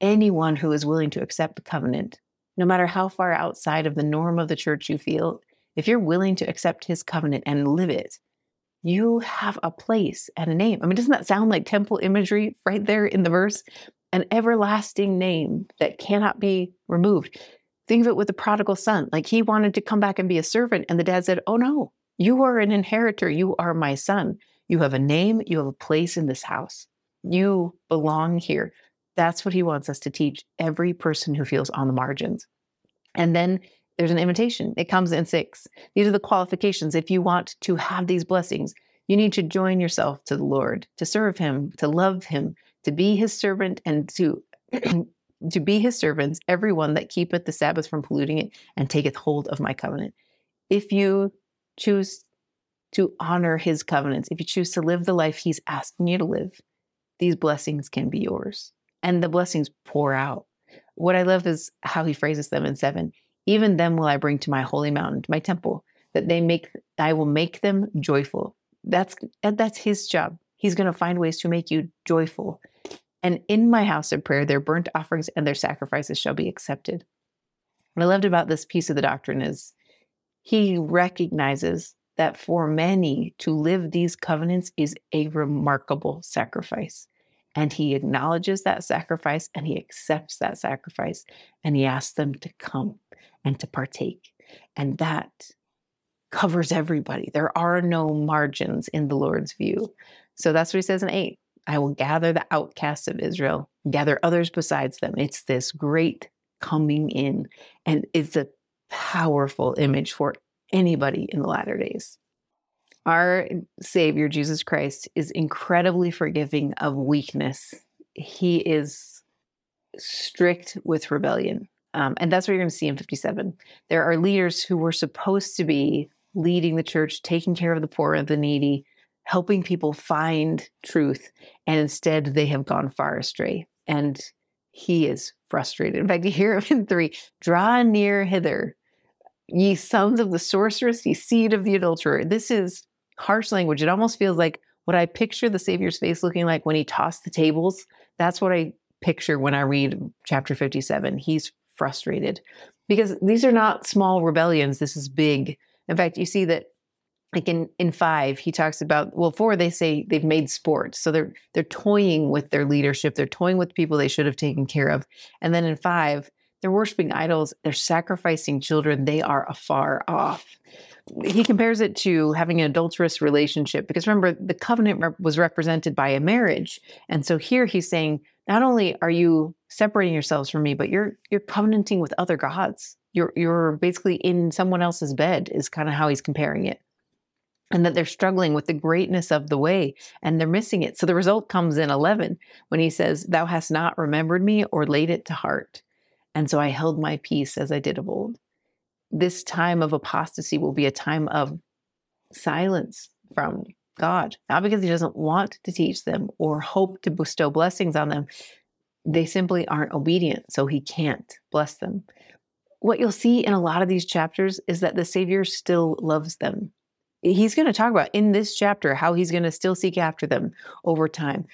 Anyone who is willing to accept the covenant, no matter how far outside of the norm of the church you feel, if you're willing to accept his covenant and live it, you have a place and a name. I mean, doesn't that sound like temple imagery right there in the verse? An everlasting name that cannot be removed. Think of it with the prodigal son. Like he wanted to come back and be a servant, and the dad said, Oh no, you are an inheritor. You are my son. You have a name, you have a place in this house. You belong here. That's what he wants us to teach every person who feels on the margins. And then there's an invitation. It comes in six. These are the qualifications. If you want to have these blessings, you need to join yourself to the Lord, to serve him, to love him, to be his servant, and to to be his servants, everyone that keepeth the Sabbath from polluting it and taketh hold of my covenant. If you choose to honor his covenants, if you choose to live the life he's asking you to live, these blessings can be yours. And the blessings pour out. What I love is how he phrases them in seven. Even them will I bring to my holy mountain, my temple, that they make I will make them joyful. That's that's his job. He's going to find ways to make you joyful. And in my house of prayer, their burnt offerings and their sacrifices shall be accepted. What I loved about this piece of the doctrine is he recognizes that for many to live these covenants is a remarkable sacrifice. And he acknowledges that sacrifice and he accepts that sacrifice and he asks them to come and to partake. And that covers everybody. There are no margins in the Lord's view. So that's what he says in 8. I will gather the outcasts of Israel, gather others besides them. It's this great coming in, and it's a powerful image for anybody in the latter days. Our Savior, Jesus Christ, is incredibly forgiving of weakness. He is strict with rebellion. Um, and that's what you're going to see in 57. There are leaders who were supposed to be leading the church, taking care of the poor and the needy, helping people find truth. And instead, they have gone far astray. And he is frustrated. In fact, you hear him in three draw near hither, ye sons of the sorceress, ye seed of the adulterer. This is harsh language. It almost feels like what I picture the Savior's face looking like when he tossed the tables. That's what I picture when I read chapter 57. He's frustrated because these are not small rebellions. This is big. In fact, you see that like in in five he talks about well four they say they've made sport so they're they're toying with their leadership they're toying with people they should have taken care of. And then in five they're worshiping idols they're sacrificing children they are afar off. He compares it to having an adulterous relationship because remember the covenant was represented by a marriage and so here he's saying not only are you separating yourselves from me but you're you're covenanting with other gods. You're you're basically in someone else's bed is kind of how he's comparing it and that they're struggling with the greatness of the way and they're missing it. So the result comes in 11 when he says, Thou hast not remembered me or laid it to heart. And so I held my peace as I did of old. This time of apostasy will be a time of silence from God, not because he doesn't want to teach them or hope to bestow blessings on them. They simply aren't obedient, so he can't bless them. What you'll see in a lot of these chapters is that the Savior still loves them he's going to talk about in this chapter how he's going to still seek after them over time.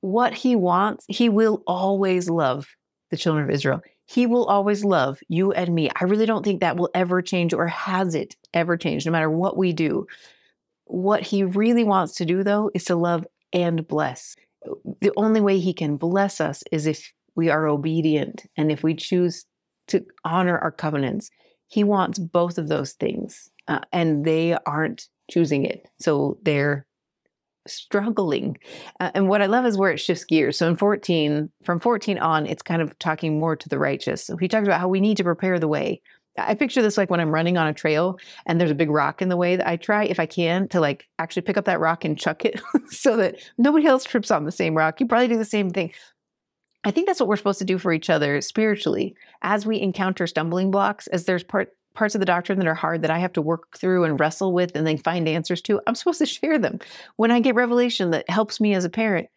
What he wants, he will always love the children of Israel. He will always love you and me. I really don't think that will ever change or has it ever changed, no matter what we do. What he really wants to do, though, is to love and bless. The only way he can bless us is if we are obedient and if we choose to honor our covenants. He wants both of those things uh, and they aren't choosing it. So they're struggling. Uh, and what I love is where it shifts gears. So in 14, from 14 on, it's kind of talking more to the righteous. So he talks about how we need to prepare the way. I picture this like when I'm running on a trail and there's a big rock in the way that I try, if I can, to like actually pick up that rock and chuck it so that nobody else trips on the same rock. You probably do the same thing. I think that's what we're supposed to do for each other spiritually as we encounter stumbling blocks, as there's part parts of the doctrine that are hard that I have to work through and wrestle with and then find answers to, I'm supposed to share them. When I get revelation that helps me as a parent,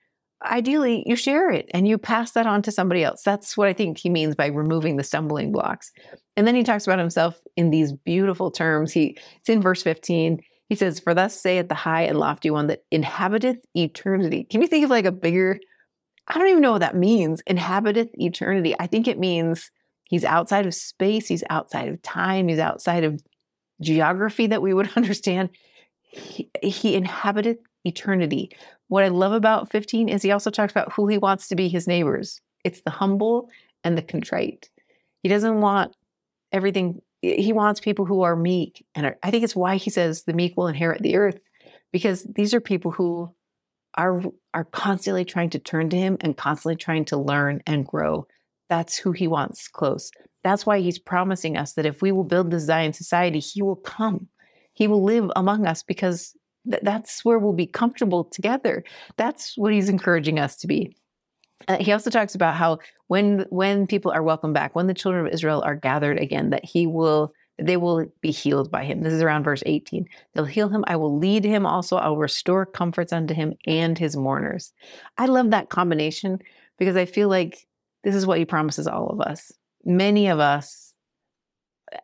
ideally you share it and you pass that on to somebody else. That's what I think he means by removing the stumbling blocks. And then he talks about himself in these beautiful terms. He it's in verse 15. He says, For thus saith the high and lofty one that inhabiteth eternity. Can you think of like a bigger, I don't even know what that means, inhabiteth eternity. I think it means He's outside of space, he's outside of time, he's outside of geography that we would understand. He, he inhabited eternity. What I love about 15 is he also talks about who he wants to be his neighbors. It's the humble and the contrite. He doesn't want everything, he wants people who are meek. And are, I think it's why he says the meek will inherit the earth, because these are people who are, are constantly trying to turn to him and constantly trying to learn and grow. That's who he wants close. That's why he's promising us that if we will build this Zion society, he will come. He will live among us because th- that's where we'll be comfortable together. That's what he's encouraging us to be. Uh, he also talks about how when when people are welcomed back, when the children of Israel are gathered again, that he will they will be healed by him. This is around verse 18. They'll heal him. I will lead him also. I'll restore comforts unto him and his mourners. I love that combination because I feel like this is what he promises all of us. Many of us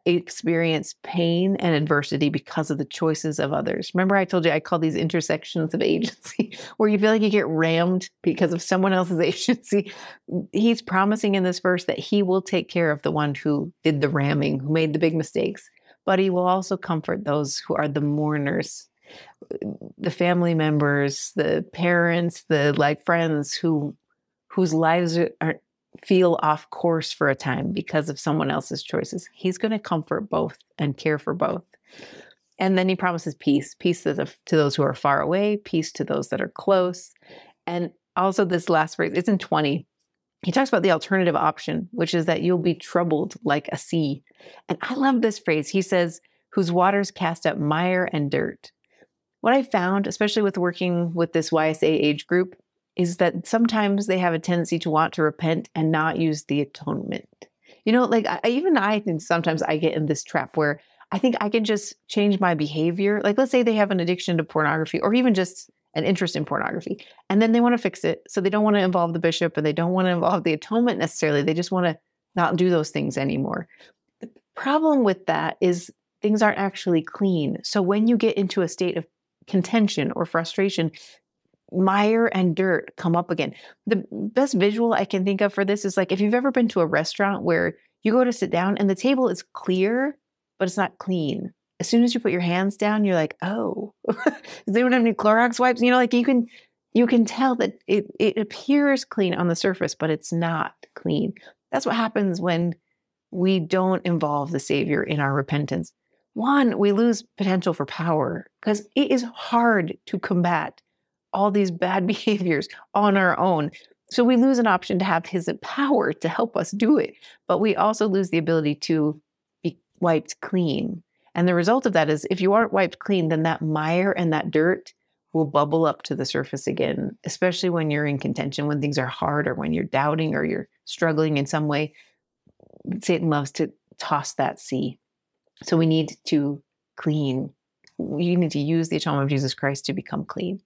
experience pain and adversity because of the choices of others. Remember, I told you I call these intersections of agency, where you feel like you get rammed because of someone else's agency. He's promising in this verse that he will take care of the one who did the ramming, who made the big mistakes, but he will also comfort those who are the mourners. The family members, the parents, the like friends who whose lives are, feel off course for a time because of someone else's choices. He's going to comfort both and care for both. And then he promises peace peace to, the, to those who are far away, peace to those that are close. And also, this last phrase, it's in 20. He talks about the alternative option, which is that you'll be troubled like a sea. And I love this phrase. He says, whose waters cast up mire and dirt. What I found, especially with working with this YSA age group, is that sometimes they have a tendency to want to repent and not use the atonement. You know, like I, even I think sometimes I get in this trap where I think I can just change my behavior. Like, let's say they have an addiction to pornography or even just an interest in pornography, and then they want to fix it. So they don't want to involve the bishop and they don't want to involve the atonement necessarily. They just want to not do those things anymore. The problem with that is things aren't actually clean. So when you get into a state of contention or frustration, mire and dirt come up again. The best visual I can think of for this is like if you've ever been to a restaurant where you go to sit down and the table is clear, but it's not clean. As soon as you put your hands down, you're like, oh, does anyone have any Clorox wipes? You know, like you can you can tell that it, it appears clean on the surface, but it's not clean. That's what happens when we don't involve the Savior in our repentance. One, we lose potential for power because it is hard to combat all these bad behaviors on our own. So we lose an option to have his power to help us do it, but we also lose the ability to be wiped clean. And the result of that is if you aren't wiped clean, then that mire and that dirt will bubble up to the surface again, especially when you're in contention, when things are hard or when you're doubting or you're struggling in some way. Satan loves to toss that sea. So we need to clean you need to use the atonement of Jesus Christ to become clean.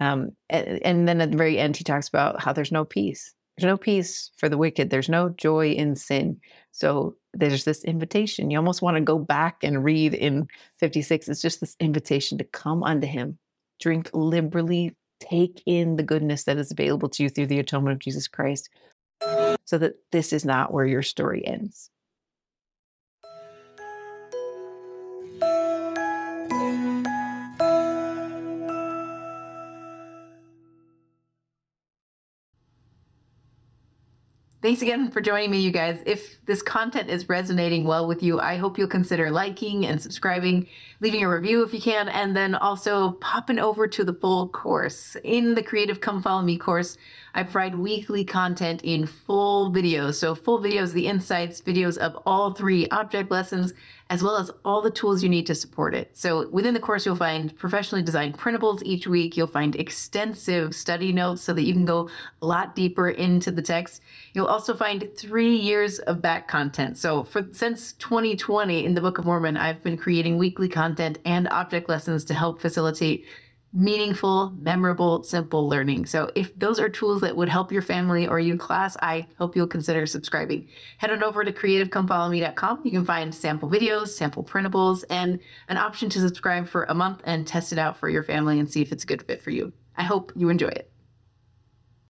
Um, and, and, then at the very end, he talks about how there's no peace. There's no peace for the wicked. There's no joy in sin. So there's this invitation. You almost want to go back and read in 56. It's just this invitation to come unto him, drink liberally, take in the goodness that is available to you through the atonement of Jesus Christ, so that this is not where your story ends. Thanks again for joining me, you guys. If this content is resonating well with you, I hope you'll consider liking and subscribing, leaving a review if you can, and then also popping over to the full course. In the Creative Come Follow Me course, I provide weekly content in full videos. So, full videos, the insights, videos of all three object lessons, as well as all the tools you need to support it. So, within the course, you'll find professionally designed printables each week. You'll find extensive study notes so that you can go a lot deeper into the text. You'll also find three years of back content. So, for since 2020 in the Book of Mormon, I've been creating weekly content and object lessons to help facilitate meaningful, memorable, simple learning. So if those are tools that would help your family or your class, I hope you'll consider subscribing. Head on over to creativecomefollowme.com. You can find sample videos, sample printables, and an option to subscribe for a month and test it out for your family and see if it's a good fit for you. I hope you enjoy it.